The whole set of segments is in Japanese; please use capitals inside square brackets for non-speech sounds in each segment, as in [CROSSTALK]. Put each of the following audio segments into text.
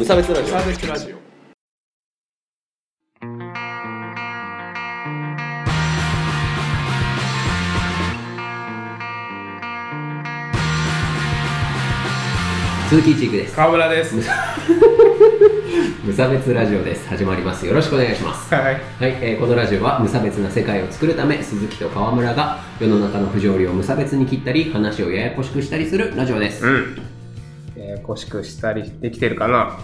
無差別ラジオ。サービスラジオ。鈴木一育です。川村です。[LAUGHS] 無差別ラジオです。始まります。よろしくお願いします。はい。はい、えーこのラジオは無差別な世界を作るため鈴木と川村が世の中の不条理を無差別に切ったり話をややこしくしたりするラジオです、うんややこしくしたりできてるかな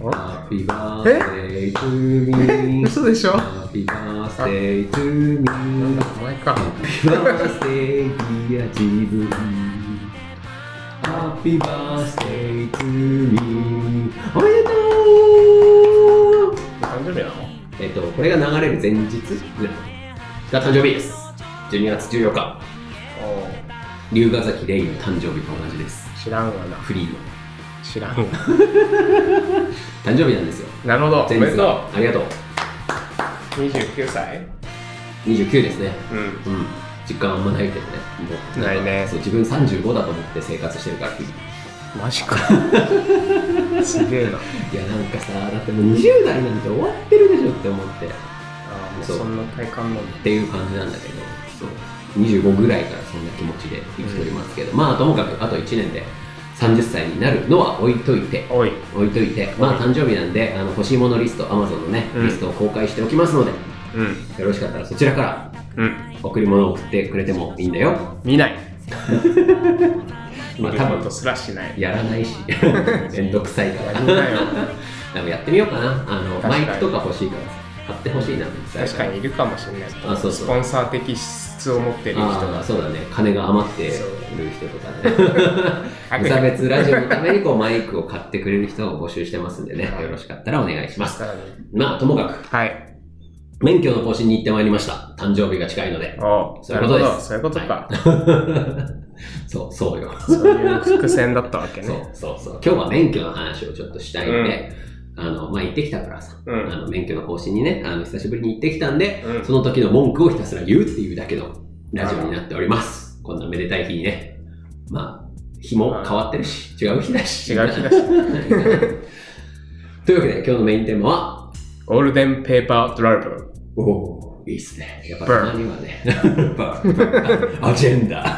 お Happy birthday to me 嘘でしょ Happy birthday to me なんだお前か Happy birthday dear 自分 Happy birthday to me おめでとう誕生日なのえっと、これが流れる前日が誕生日です。12月14日、お龍ヶ崎レイの誕生日と同じです。知らんわなフリーの。知らんわ [LAUGHS] 誕生日なんですよ。なるほどおめでとうが。ありがとう。29歳？29ですね。うんうん。実感あんまないけどね。もうないねそう、自分35だと思って生活してるから、日々マジか [LAUGHS] すげえないや、なんかさ、だってもう20代なんて終わってるでしょって思って。あーもうそんな体感なんだっていう感じなんだけど、25ぐらいからそんな気持ちで生きておりますけど、まあともかくあと1年で30歳になるのは置いといて、置いといて、まあ誕生日なんで、あの欲しいものリスト、Amazon のね、うん。リストを公開しておきますので、うん。よろしかったらそちらからうん。贈り物を送ってくれてもいいんだよ。見ない。[LAUGHS] まあ多分すらしない。やらないし、[LAUGHS] めんどくさいから。でもやってみようかな。あのマイクとか欲しいからさ、買ってほしいな、確かにいるかもしれない。あそうそう。スポンサー的資質を持ってる人がそうだね。金が余ってる人とかね。[LAUGHS] 無差別ラジオのためにこうマイクを買ってくれる人を募集してますんでね。よろしかったらお願いします。まあともかくはい。免許の更新に行ってまいりました。誕生日が近いので。そういうことです。そういうことか、[LAUGHS] そうそうよ。そういう伏線だったわけね。そうそうそう。今日は免許の話をちょっとしたいんで、あのまあ行ってきたからさ、うんあの免許の更新にねあの久しぶりに行ってきたんで、うんその時の文句をひたすら言うっていうだけのラジオになっております。こんなめでたい日にね。まあ、日も変わってるし、違う日だし。違う日だし [LAUGHS] というわけで、今日のメインテーマは、ゴールデンペーパードライバーおおいいっすね。やっぱたまにはね、[LAUGHS] アジェンダ。[LAUGHS]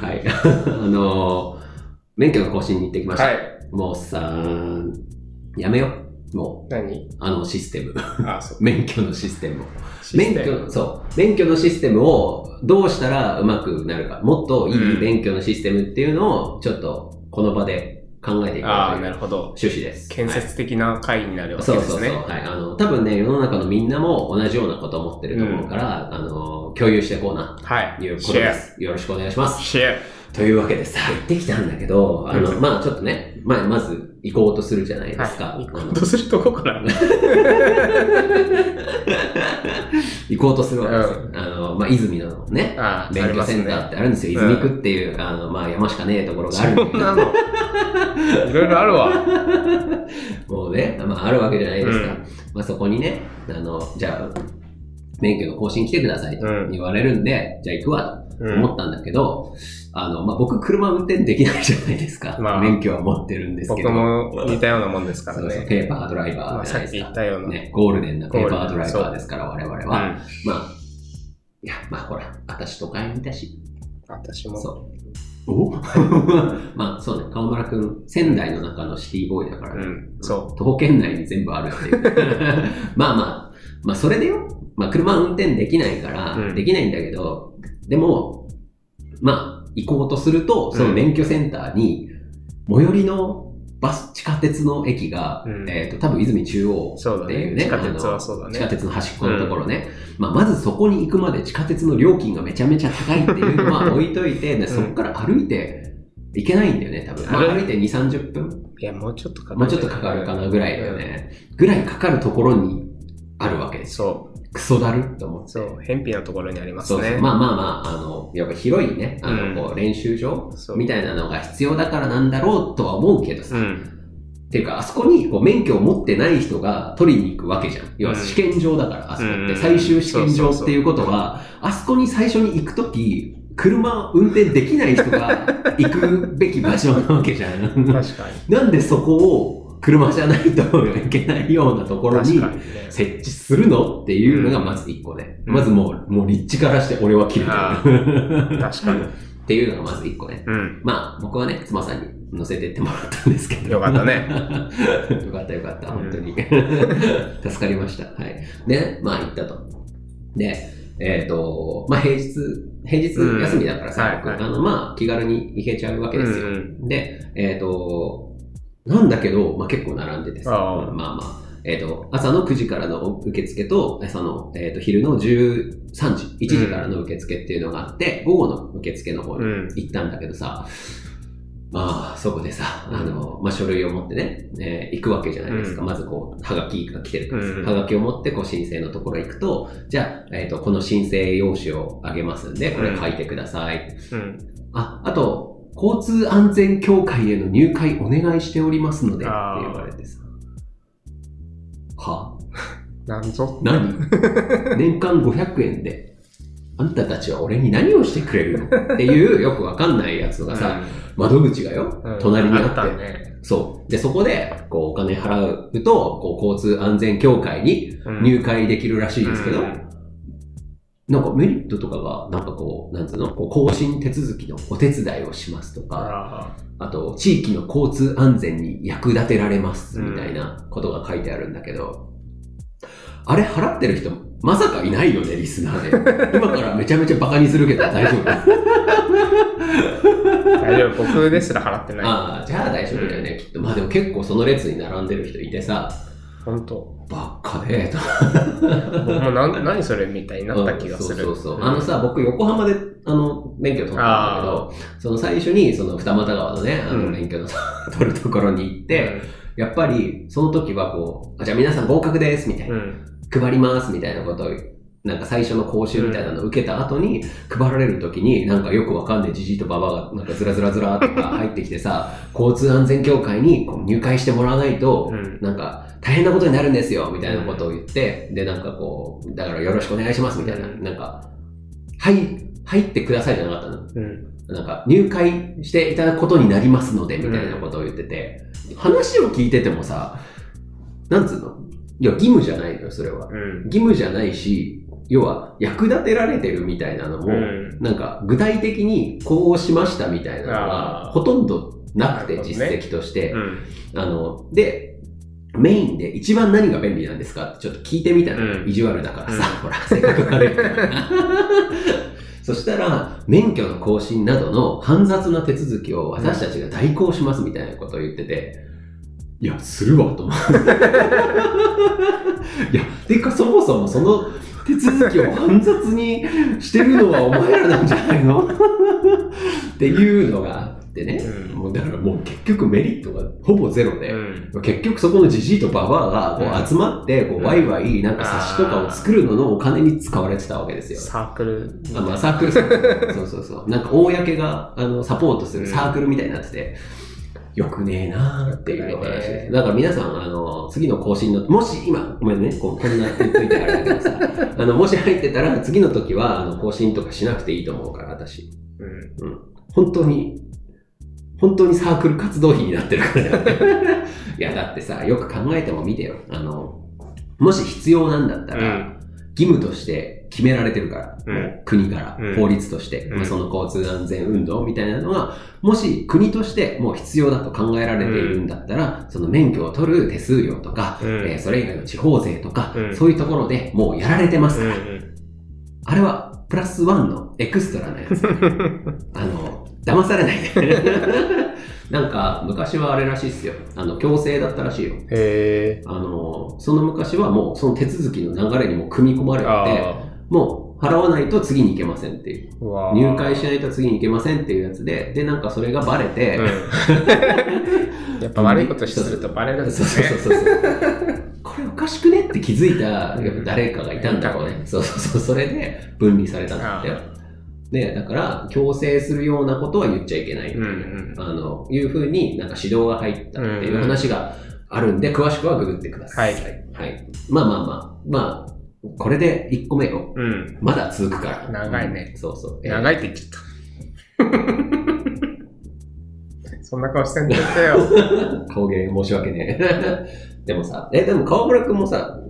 はい。あのー免許の更新に行ってきました。はいもうさ、やめよう。もう、何？あのシステム。あそう [LAUGHS] 免許のシステムを。システム免許の、そう。免許のシステムをどうしたらうまくなるか。もっといいうん免許のシステムっていうのを、ちょっとこの場で考えていこうああというなるほど趣旨です。建設的な会になるわけそうそうそう。ですねはい。あの、多分ね、世の中のみんなも同じようなことを思ってると思うから、あの、共有していこうな、はいということシェアです。よろしくお願いします。シェというわけでさ、行ってきたんだけど、あの、うん。まあちょっとね、まあまず行こうとするじゃないですか。アはい。行こうとするとこから。[LAUGHS] 行こうとするわけですよ。あの、まあ泉のね、ああ免許センターってあるんですよ。うん泉区っていう、あの、まあ山しかねえところがあるんなの。いろいろあるわ。ど、[LAUGHS] もうね、まああるわけじゃないですか。うん。まあそこにね、あの、じゃあ、免許の更新来てくださいとうん。言われるんで、じゃあ行くわとうん思ったんだけど、あの、まあ僕車運転できないじゃないですか。まあ免許は持ってるんですけど。僕も似たようなもんですからそうそうねペーパードライバーまあさっきじゃないですか。言ったようなね、ゴールデンなペーパードライバーですから、我々は。うんまあ、いや、まあほら、私都会にいたし。私もそう。お？[LAUGHS] まあそうね、川村くん、仙台の中のシティボーイだからね。うんそ徒歩圏内に全部あるっていう。[LAUGHS] まあまあ、まあそれでよ。まあ車運転できないから、うんできないんだけど、でも、まあ行こうとすると、その免許センターに、最寄りのバス、地下鉄の駅が、うんえっ、と、多分泉中央っていうね。ね地下鉄あのはそうだね地下鉄の端っこのところね。まあまずそこに行くまで地下鉄の料金がめちゃめちゃ高いっていうのは [LAUGHS] 置いといて、でそこから歩いて行けないんだよね、多分。まあ歩いて2、30分いやもうちょっとかかるもうちょっとかかるかなぐらいだよね。ぐらいかかるところにあるわけですよ。そうクソだると思って。そう偏僻なところにありますそうそうねまあまあまあ、あの、やっぱ広いね、あの、うんこう練習場そうみたいなのが必要だからなんだろうとは思うけどさ、うんっていうか、あそこにこう免許を持ってない人が取りに行くわけじゃん。要はうん試験場だから、あそこって。うん最終試験場っていうことは、あそこに最初に行くとき、車運転できない人が行くべき場所なわけじゃん。[LAUGHS] 確かに。なんでそこを車じゃないといけないようなところに。設置するのっていうのがまず一個ね。うんまずもう、もう立地からして俺は切る。確かに。っていうのがまず一個ね。うん。まあ、僕はね、妻さんに乗せてってもらったんですけど。よかったね。[LAUGHS] よかったよかった、うん本当に。[LAUGHS] 助かりました。はい。で、まあ行ったと。で、えっ、と、まあ平日、平日休みだからさ、僕、うんはいはいあの、まあ気軽に行けちゃうわけですよ。うんで、えっ、と、なんだけど、まあ結構並んでてさ、ああまあまあ、えっ、と、朝の9時からの受付と、朝の、えっ、と、昼の13時、1時からの受付っていうのがあって、午後の受付の方にうん。行ったんだけどさ、まあ、そこでさ、うんあの、まあ、書類を持ってね、えー行くわけじゃないですか。うんまずこう、はがきが来てるからはがきを持って、こう、申請のところ行くと、じゃあ、えっ、と、この申請用紙をあげますんで、これ書いてください。うん。あ、あと、交通安全協会への入会お願いしておりますので、って言われてさ。は [LAUGHS] なんぞ。何？[LAUGHS] 年間500円で、あんたたちは俺に何をしてくれるの？っていう、[LAUGHS] よくわかんないやつがさ、窓口がよ、うん。隣にあって、ね。そう。で、そこで、こう、お金払うと、こう、交通安全協会にうん。入会できるらしいですけど、うんなんかメリットとかが、なんかこう、なんつうの、こう更新手続きのお手伝いをしますとか、ああと、地域の交通安全に役立てられます、みたいなことが書いてあるんだけど、あれ払ってる人、まさかいないよね、リスナーで。[LAUGHS] 今からめちゃめちゃバカにするけど大丈夫？あ大丈夫。僕ですら払ってない。ああ、じゃあ大丈夫だよね、きっと。まあでも結構その列に並んでる人いてさ、本当。ばっかで、と僕もな何それみたいになった気がする。そうそうそう。あのさ、僕横浜で、あの、免許取ったんだけど、その最初に、その二俣川のね、あの、うん免許の [LAUGHS] 取るところに行って、やっぱり、その時はこう、あじゃあ皆さん合格です、みたいな。うん。配ります、みたいなことを、なんか最初の講習みたいなのを受けた後に、配られる時に、なんかよくわかんないじじいとばばが、なんかずらずらずらとか入ってきてさ、交通安全協会にこう入会してもらわないと、うん。なんか、大変なことになるんですよ、みたいなことを言って、で、なんかこう、だからよろしくお願いします、みたいな。うんなんか、はい、入ってくださいじゃなかったの。うん。なんか、入会していただくことになりますので、みたいなことを言ってて、話を聞いててもさ、なんつうの？いや、義務じゃないのよ、それは。うん。義務じゃないし、要は、役立てられてるみたいなのも、うんなんか、具体的にこうしましたみたいなのが、あーほとんどなくて、実績として。うん。あの、で、メインで一番何が便利なんですかってちょっと聞いてみたの、うん意地悪だからさ、うんほら、性格悪いから。[LAUGHS] そしたら、免許の更新などの煩雑な手続きを私たちが代行しますみたいなことを言ってて、いや、するわ、と思って。[LAUGHS] いや、てかそもそもその手続きを煩雑にしてるのはお前らなんじゃないの？っていうのがあってね。うんもうだからもう結局メリットがほぼゼロで、うん。結局そこのジジイとババアがこう集まって、こううんワイワイなんか冊子とかを作るののお金に使われてたわけですよ。サークル。あまあサークル、そうそうそう。なんか公があのサポートするサークルみたいになってて、よくねえなーっていうお話です。だから皆さん、あの、次の更新の、もし今、ごめんね、こうこんな言っといてあれだけどさ、[LAUGHS] あの、もし入ってたら次の時は、あの、更新とかしなくていいと思うから、私。うん。本当に、本当にサークル活動費になってるから。[LAUGHS] いや、だってさ、よく考えても見てよ。あの、もし必要なんだったら、うん義務として決められてるから、うん国から、うん法律として、うんまあ、その交通安全運動みたいなのが、もし国としてもう必要だと考えられているんだったら、その免許を取る手数料とか、うんえーそれ以外の地方税とか、うんそういうところでもうやられてますうんから、あれはプラスワンのエクストラなやつ。[LAUGHS] あの、騙されないで。[LAUGHS] なんか、昔はあれらしいっすよ。あの、強制だったらしいよ。へえ。あの、その昔はもう、その手続きの流れにも組み込まれてもう、払わないと次に行けませんっていう。入会しないと次に行けませんっていうやつで、で、なんかそれがバレて、うん。[LAUGHS] やっぱ悪いことするとバレるんでそうすね。そうそうそう。これおかしくねって気づいた誰かがいたんだろうね。そうそうそう。それで分離されたんだってよ。で、だから、強制するようなことは言っちゃいけないいな、うんうんあの、いうふうになんか指導が入ったっていう話があるんで、詳しくはググってください。はいはい。まあまあまあ、まあ、これで1個目よ。うん。まだ続くから。長いね。そうそう。えー長いって言っちゃった。[LAUGHS] そんな顔してんだよ。[LAUGHS] 顔芸申し訳ねえ。[LAUGHS] でもさ、え、でも川村くんもさ、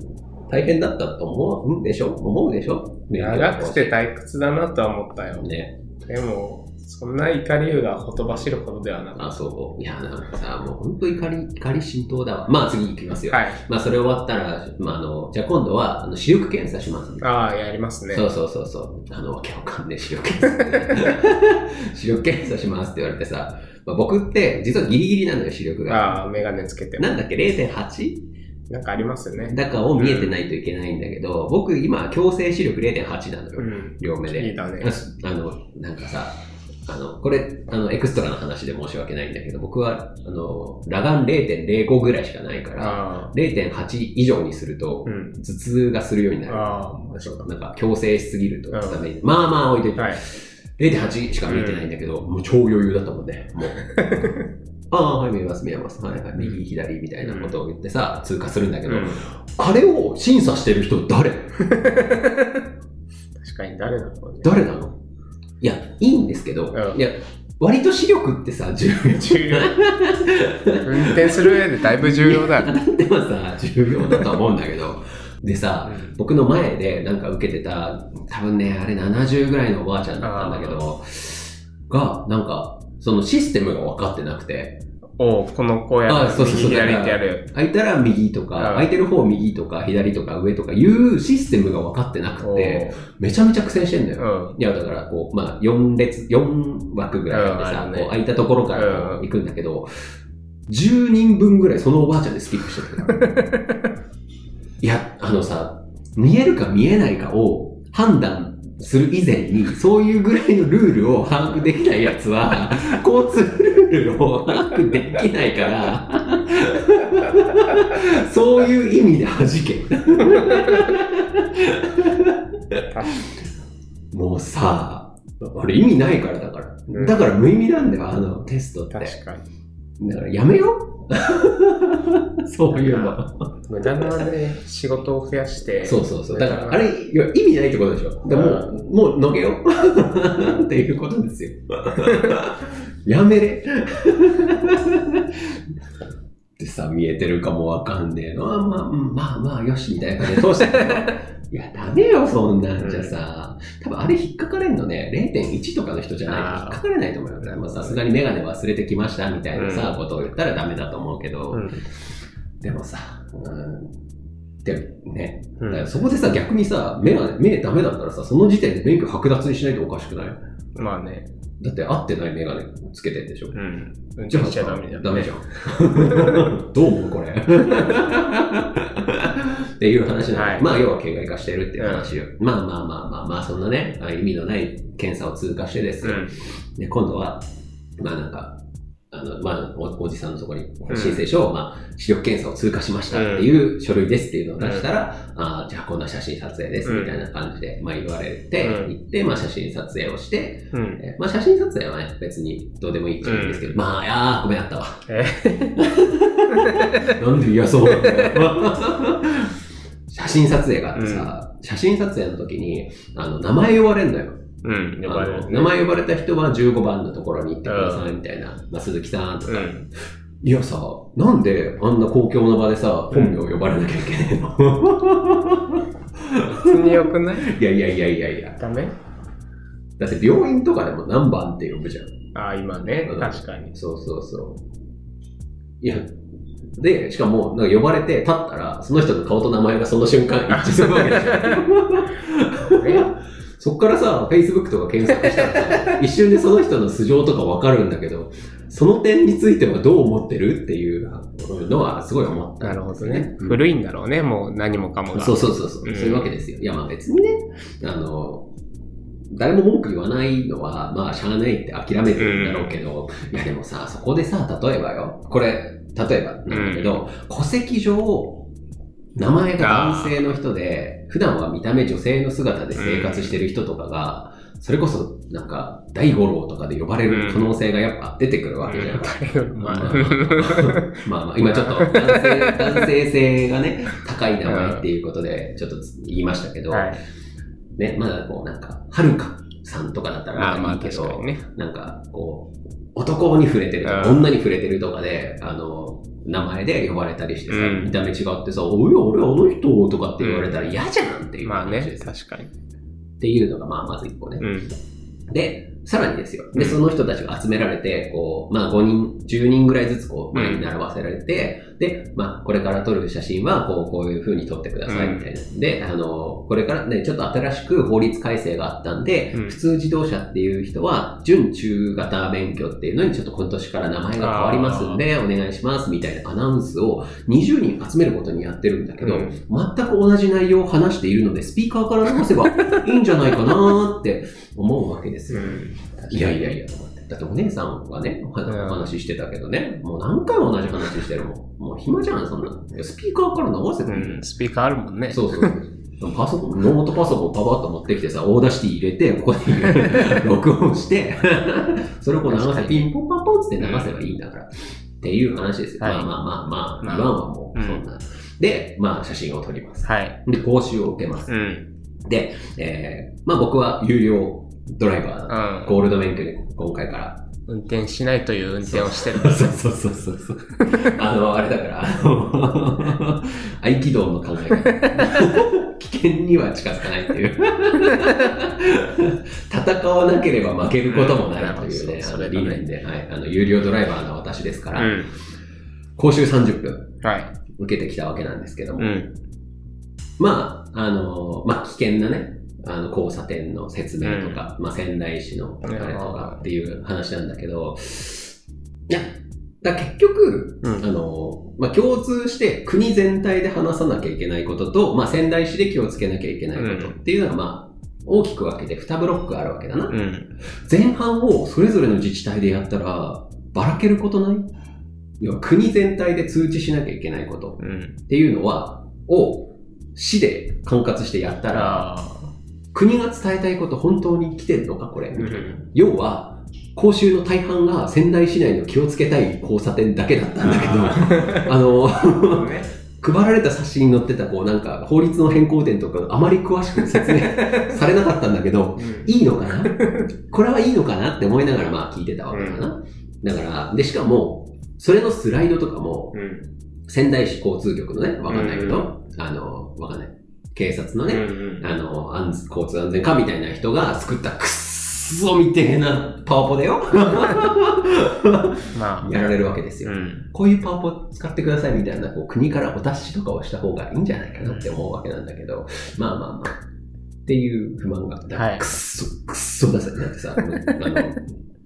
大変だったと思うん？でしょ？思うでしょ？長くて退屈だなとは思ったよ。ね。でも、そんな怒りがほとばしるほどではなかあ、っそう。いや、なんかさ、もう本当怒り、怒り浸透だわ。まあ次行きますよ。た。はい。まあそれ終わったら、まああの、じゃあ今度は、あの、視力検査します。ああ、やりますね。そうそうそうそう。あの、わけわかんねえ視力検査。[LAUGHS] 視力検査しますって言われてさ、まあ、僕って実はギリギリなのよ、視力が。ああ、メガネつけても。なんだっけ、0.8? なんかありますよね。だかを見えてないといけないんだけど、僕今、強制視力0.8なのよ。うん。両目で。いいだね。あの、なんかさ、あの、これ、あの、エクストラの話で申し訳ないんだけど、僕は、あの、裸眼0.05ぐらいしかないから、ああ。0.8以上にすると、うん。頭痛がするようになる。ああ、面白かっなんか、強制しすぎるとうんダメに。まあまあ置いといて。た。はい。0.8しか見えてないんだけど、もう超余裕だったもんね。もう。[LAUGHS] ああ、はい、見えます、見えます。はい、はい、右、左みたいなことを言ってさ、通過するんだけど、うんあれを審査してる人誰？[LAUGHS] 確かに誰だろうね。誰なの？いや、いいんですけど、うんいや、割と視力ってさ、重要。重要。運転する上でだいぶ重要だ。当たってはさ、重要だとは思うんだけど、[LAUGHS] でさ、僕の前でなんか受けてた、多分ね、あれ70ぐらいのおばあちゃんだったんだけど、が、なんか、そのシステムが分かってなくて、おうこのこうやあってそうそうそう右左ってやる。空いたら右とうんか、空いてる方右とか、左とか上とかいうシステムが分かってなくて、めちゃめちゃ苦戦してんだうよ。ん。いや、だから、こう、まあ、4列、4枠ぐらいあってさ、こう空いたところから行くんだけど、10人分ぐらいそのおばあちゃんでスキップしてる。[LAUGHS] いや、あのさ、見えるか見えないかを判断する以前に、そういうぐらいのルールを把握できないやつは、[LAUGHS] 交通ルールを把握できないから、そういう意味で弾け。もうさ、あれ意味ないからだから。うんだから無意味なんだよ、あのテストって。確かに。だからやめよう [LAUGHS] そういうの。無駄なね、仕事を増やして。そうそうそう。だから、あれ、意味ないってことでしょ。でも、もう、のげようっていうことですよ。[LAUGHS] やめれ。でさ、見えてるかもわかんねえの。あまあ、うんまあまあ、よし、みたいな感じで通してたけど [LAUGHS] いや、ダメよ、そんなんじゃさ。多分あれ引っかかれんのね、0.1とかの人じゃないと引っかかれないと思うよ。まあさすがにメガネ忘れてきました、みたいなさ、うんことを言ったらダメだと思うけど、うん。でもさ、うん、でもね、うんだからそこでさ、逆にさ、目が、目ダメだったらさ、その時点で免許剥奪にしないとおかしくない？まあね。だって合ってないメガネつけてんでしょ。うん。運じゃあ転しちゃダメじゃん。ダメじゃん。[LAUGHS] どう思うこれ。[LAUGHS] っていう話なの、はいまあ、要は形骸化してるっていう話よ。まあまあまあまあまあ、そんなね、あ意味のない検査を通過してですよ。うん。で、今度は、まあなんか、あの、まあお、おじさんのところに申請書を、まあ、視力検査を通過しましたっていう書類ですっていうのを出したら、あーじゃあ今度は写真撮影ですみたいな感じで、まあ言われて、うん行って、まあ写真撮影をして、うん。えまあ写真撮影はね、別にどうでもいいっちゃいいんですけど、まあ、いやー、ごめんあったわ。え？[LAUGHS] なんで嫌そうなんだよ。[LAUGHS] 写真撮影があってさ、写真撮影の時に、あの、名前呼ばれんのよ。うん。呼ばれるね。名前呼ばれた人は15番のところに行ってくださいみたいな。まあ、鈴木さんとか。うん。いやさ、なんであんな公共の場でさ、本名呼ばれなきゃいけないの、普通に良くない？[LAUGHS] いやいやいやいやいや。ダメ？だって病院とかでも何番って呼ぶじゃん。ああ、今ねう。ん確かに。そうそうそう。いや、で、しかも、なんか呼ばれて立ったら、その人の顔と名前がその瞬間一致するわけでしょ。[LAUGHS] えそっからさ、Facebook とか検索したらさ、[LAUGHS] 一瞬でその人の素性とかわかるんだけど、その点についてはどう思ってるっていうのはすごい思った、なるほどね。うん。古いんだろうね、もう何もかもが。そうそうそうそう、うん。そういうわけですよ。いや、まあ別にね、あの、誰も文句言わないのは、まあ、しゃあないって諦めてるんだろうけど、いや、でもさ、そこでさ、例えばよ、これ、例えばなんだけど、戸籍上、名前が男性の人で、普段は見た目女性の姿で生活してる人とかが、それこそ、なんか、第五郎とかで呼ばれる可能性がやっぱ出てくるわけじゃん。[LAUGHS] まあ、まあまあまあ、今ちょっと男性、男性性がね、高い名前っていうことで、ちょっと言いましたけど、はい。ね、まだこうなんか、はるかさんとかだったらいいけど、確かにね。なんかこう、男に触れてるとか、うん女に触れてるとかで、あの、名前で呼ばれたりしてさ、うん見た目違ってさ、おい俺あの人とかって言われたら嫌じゃんっていうまあね。確かに。っていうのが、まあまず一個ね。うん。で、さらにですよ。で、うん。その人たちが集められて、こう、まあ5人、10人ぐらいずつこう、前に並ばせられて、で、まあこれから撮る写真は、こう、こういう風に撮ってください、みたいな。で、あの、これからね、ちょっと新しく法律改正があったんで、うん。普通自動車っていう人は、準中型免許っていうのにちょっと今年から名前が変わりますんで、お願いします、みたいなアナウンスを20人集めることにやってるんだけど、うん。全く同じ内容を話しているので、スピーカーから流せばいいんじゃないかなって思うわけですよ。いやいやいや、と思って。だってお姉さんがね、お話ししてたけどね、もう何回も同じ話してるもん。もう暇じゃん、そんな。スピーカーから流せばいい。うん。スピーカーあるもんね。そうそう。パソコン、ノートパソコンパパッと持ってきてさ、 Audacity 入れて、ここに [LAUGHS] 録音して、[LAUGHS] それをこう流せ、ピンポンパンポンつって流せばいいんだから。っていう話ですよ。まあまあまあ、まあ今はもうそんな。で、まあ写真を撮ります。はい。で、講習を受けます。うん。で、えー、まあ僕は有料ドライバーうん。ゴールド免許で今回から。運転しないという運転をしてる。そう [LAUGHS] そうそうそうそう。あの、あれだから、あの、合気道の考え方。[LAUGHS] 危険には近づかないっていう。[LAUGHS] 戦わなければ負けることもないというね、あの理念で、はい、あの、有料ドライバーな私ですから、うん。講習30分はい。受けてきたわけなんですけども、うん。まあ、あの、まあ、危険なね、あの、交差点の説明とか、まあ、仙台市のあれとかっていう話なんだけど、いや、だ結局、うんあの、まあ、共通して国全体で話さなきゃいけないことと、まあ、仙台市で気をつけなきゃいけないことっていうのが、まあ、大きく分けて2ブロックあるわけだな。うん。前半をそれぞれの自治体でやったら、ばらけることない？要は国全体で通知しなきゃいけないことうん。っていうのは、を市で管轄してやったら、あ国が伝えたいこと本当に来てるのかこれ。要は、講習の大半が仙台市内の気をつけたい交差点だけだったんだけど、あの、ね。配られた冊子に載ってたこうなんか法律の変更点とかあまり詳しく説明 [LAUGHS] されなかったんだけど、いいのかな？これはいいのかなって思いながらまあ聞いてたわけだな。だから、で、しかも、それのスライドとかも、うん。仙台市交通局のね、わかんないけど、うあの、わかんない。警察のうん。ね、うん。あの、安交通安全課みたいな人が作ったくっそみてえなパワポだよ。まあ。やられるわけですよ。うん。こういうパワポ使ってくださいみたいな、こう国からお達しとかをした方がいいんじゃないかなって思うわけなんだけど、まあまあまあ。っていう不満が、はいくっそ、くっそダサいなってさ、[LAUGHS] あの、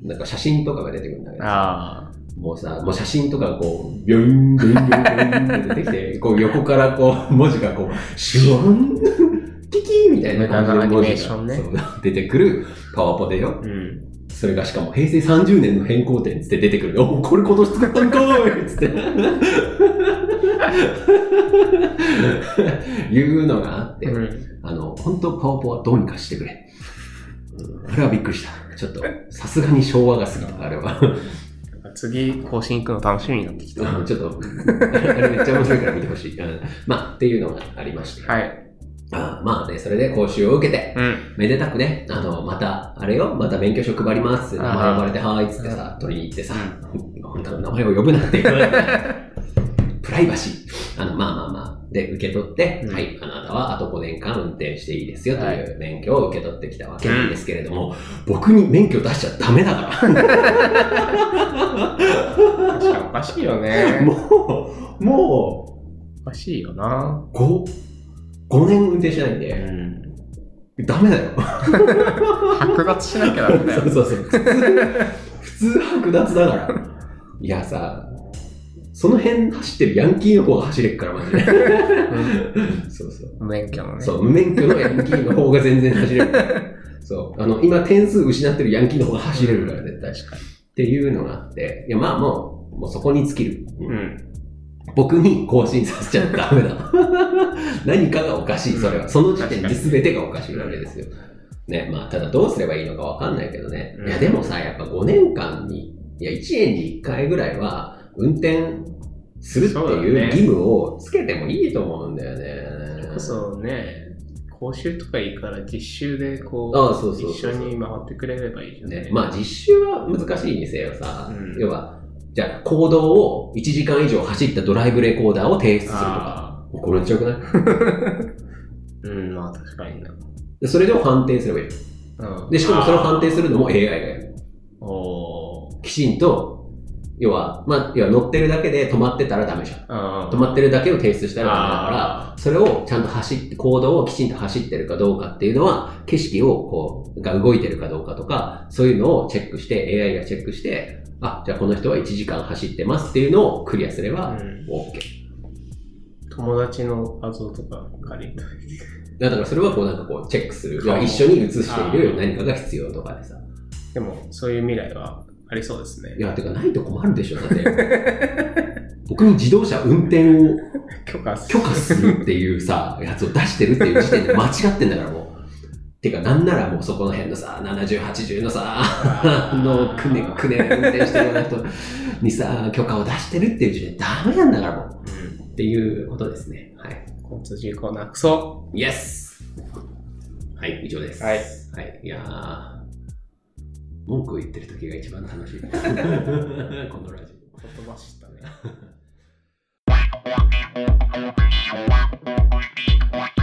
なんか写真とかが出てくるんだけどさ、あもうさ、もう写真とかがこう、ビョン、ビョン、ビョン、ビョンって出てきて、[LAUGHS] こう横からこう、文字がこう、シュワン、キキーみたいな感じで文字がね出てくるパワポでよあ。。うん。それがしかも平成30年の変更点つって出てくる。おこれ今年作ったんかーいつって。[LAUGHS] いうのがあって、うん。あの、本当パワポはどうにかしてくれ。うんあれはびっくりした。ちょっと、さすがに昭和が過ぎた、あれは。次、更新行くの楽しみになってきた。[LAUGHS] ちょっと、あれめっちゃ面白いから見てほしい。うんまあ、っていうのがありまして。はい。あまあね、それで講習を受けて、うん。めでたくね、あの、また、あれよ、また免許証配りますって名前呼ばれて、はーいっつってさ、取りに行ってさ、[LAUGHS] 本当の名前を呼ぶなっていう。[LAUGHS] プライバシー。あの、まあまあまあ。で、受け取って、うんはい、あなたはあと5年間運転していいですよとはいいう免許を受け取ってきたわけなんですけれども、僕に免許出しちゃダメだか確かにおかしいよら。ね。もう、もおかしいよな。う、5、5年運転しないんうで、ん。ダメだよ。剥奪しなきゃダメだよ [LAUGHS] そう。そうそう。普通、普通剥奪だから。いやさ、その辺走ってるヤンキーの方が走れっから、マジで。[LAUGHS] そうそう。無免許のね。そう、無免許のヤンキーの方が全然走れる。[LAUGHS] そう。あの、今点数失ってるヤンキーの方が走れるから、絶対。っ確かていうのがあって、いや、まあもう、もうそこに尽きる。に。うん。僕に更新させちゃダメだ。[LAUGHS] 何かがおかしい、それは。その時点で全てがおかしいわけですよ。ね、まあ、ただどうすればいいのかわかんないけどね。うんいや、でもさ、やっぱ5年間に、いや、1年に1回ぐらいは、運転するっていうね義務をつけてもいいと思うんだよね。それこそね、講習とかいいから実習でこう、ああそうそうそう一緒に回ってくれればいいじゃんね、まあ実習は難しいにせよさ、うん。要は、じゃあ行動を1時間以上走ったドライブレコーダーを提出するとか。あこれめっちゃよくない？ー [LAUGHS] うん、まあ確かにな。でそれでも判定すればいい。うん。で、しかもそれを判定するのも AI がやる。きちんと、要は、まあ、要は乗ってるだけで止まってたらダメじゃん。止まってるだけを提出したらダメだかあら、それをちゃんと走って、行動をきちんと走ってるかどうかっていうのは、景色をこう、が動いてるかどうかとか、そういうのをチェックして、AI がチェックして、あ、じゃあこの人は1時間走ってますっていうのをクリアすれば、うん OK。友達の画像とか借りたり。だからそれはこうなんかこうチェックする。一緒に写している何かが必要とかでさ。でも、そういう未来はありそうですねい。や、てかないと困るでしょ、だって。[LAUGHS] 僕に自動車運転を [LAUGHS] 許可するっていうさ、やつを出してるっていう時点で間違ってんだからもう。てか、なんならもうそこの辺のさ、70、80のさ、あの、くねくね運転してるような人にさ、許可を出してるっていう時点でダメなんだからもう。うんっていうことですね。はい。交通事故なくそイエスはい、以上です。はい。はい。いやー、文句を言ってる時が一番楽しい。[LAUGHS] このラジう。言葉知ったね。[LAUGHS]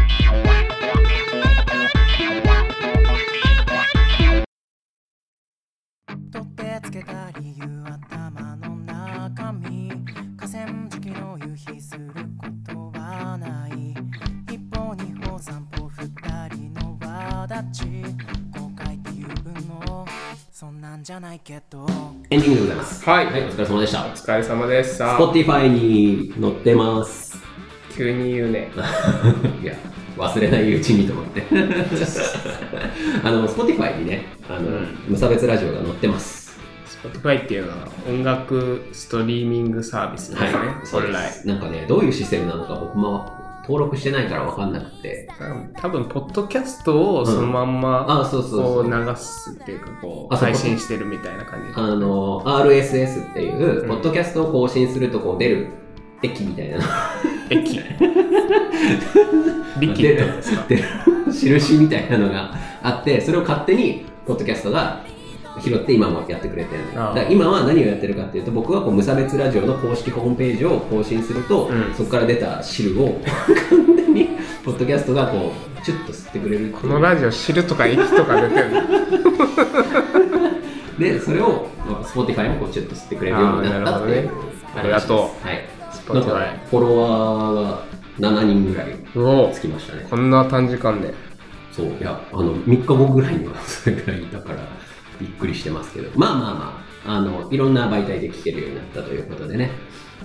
エンディングでございます。はいはい、お疲れ様でしたお。疲れ様です。さあ、Spotify に載ってます。急に言うね。[LAUGHS] いや、忘れないうちにと思って。[LAUGHS] あの、Spotify にね、あの、うん無差別ラジオが載ってます。Spotify っていうのは音楽ストリーミングサービスですね。そうで本来。す。なんかね、どういうシステムなのか僕も登録してないから分かんなくて。多分、ポッドキャストをそのまんま、あ、そうそうこそうう。流すっていうか、こう、配信してるみたいな感じ。あの、RSS っていう、うんポッドキャストを更新するとこう出る駅みたいなの駅。リキッドですか？出る [LAUGHS] 印みたいなのがあって、それを勝手に、ポッドキャストが拾って今もやってくれてるんだだから今は何をやってるかっていうと、僕はこう無差別ラジオの公式ホームページを更新すると、うん。そこから出た汁を [LAUGHS] 完全に、ポッドキャストがこう、チュッと吸ってくれるこのラジオ知るとか駅とか出てるの。[LAUGHS] で、それを、まあ Spotify もこうチュッと吸ってくれるようになったっていうありがとう。はい。なんか。フォロワーが7人ぐらいつきましたね。こんな短時間で。そう、いや、あの、3日後ぐらいにはそれぐらいいたから、びっくりしてますけど、まあまあまあ、あの、いろんな媒体で聞けるようになったということでね。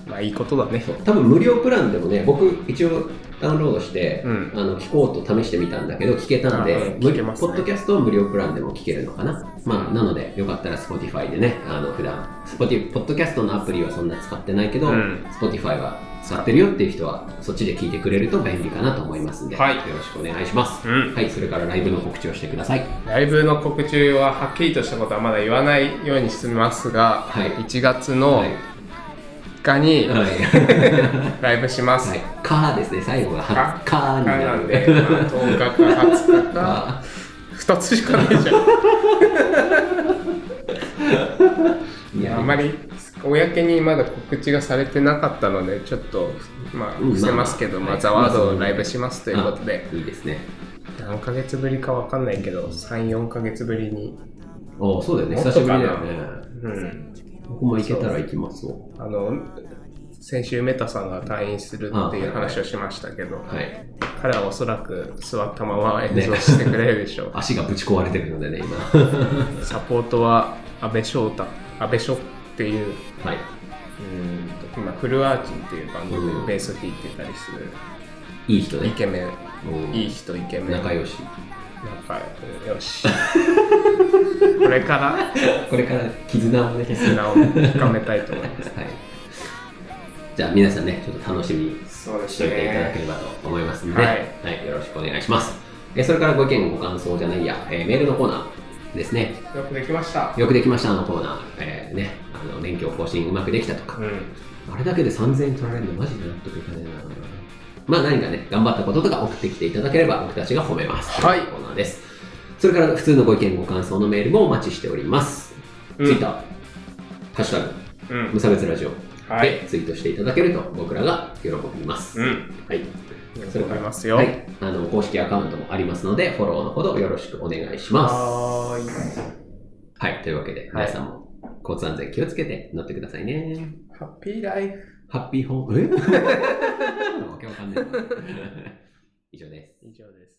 まあいいことだね。多分無料プランでもね、僕一応ダウンロードして、うんあの聞こうと試してみたんだけど、聞けたんで、ねポッドキャストは無料プランでも聞けるのかな。まあ、なので、よかったら Spotify でね、あの、普段、Spotify、ポッドキャストのアプリはそんな使ってないけど、うん Spotify は使ってるよっていう人は、そっちで聞いてくれると便利かなと思いますんで、はいよろしくお願いします。うんはい、それからライブの告知をしてください。ライブの告知ははっきりとしたことはまだ言わないようにしてますが、はい1月のはい。3日にはい。[LAUGHS] ライブします。はい。カーですね、最後がはかになるなんで、まあ、10日か20日か [LAUGHS] あ2つしかないじゃん。[LAUGHS] いや、あまり公にまだ告知がされてなかったので、ちょっと、まあ、うん伏せますけど、まあまあ、ザワードまあライブしますということで、あいいですね。何ヶ月ぶりかわかんないけど、3、4ヶ月ぶりに、ああ、そうだよね、久しぶりだよね。うん、僕も行けたら行きますわ。あの、先週メタさんが退院するっていう話をしましたけど、はい。彼はおそらく座ったまま演奏してくれるでしょう。[LAUGHS] 足がぶち壊れてるのでね、今。サポートは安倍翔太、安倍翔っていう、はい。うんと今、フルアーチンっていうバンドうんでベース弾いてたりする、いい人ね。イケメン、うんいい人、イケメン。仲良し。仲良し。これから？[LAUGHS] これから絆をね。絆を深めたいと思います。[LAUGHS] はい。じゃあ皆さんね、ちょっと楽しみにしておいていただければと思いますので、はいはい、よろしくお願いします。えそれからご意見、ご感想じゃないや、えーメールのコーナーですね。よくできました。よくできました、あのコーナー。えーね、あの、免許更新うまくできたとか、うん。あれだけで3000円取られるのマジで納得いかねえな。まあ何かね、頑張ったこととか送ってきていただければ僕たちが褒めます。はいコーナーです。それから普通のご意見、ご感想のメールもお待ちしております。うんツイッター、ハッシュタグ、うん。無差別ラジオはい。でツイートしていただけると僕らが喜びます。うん。はい。それますよ。はい。あの、公式アカウントもありますので、フォローのほどよろしくお願いします。はーい。はい。というわけで、皆さんも交通安全気をつけて乗ってくださいね。ハッピーライフ。ハッピーホーム、え？[LAUGHS] わけわかんない。[LAUGHS] 以上です。以上です。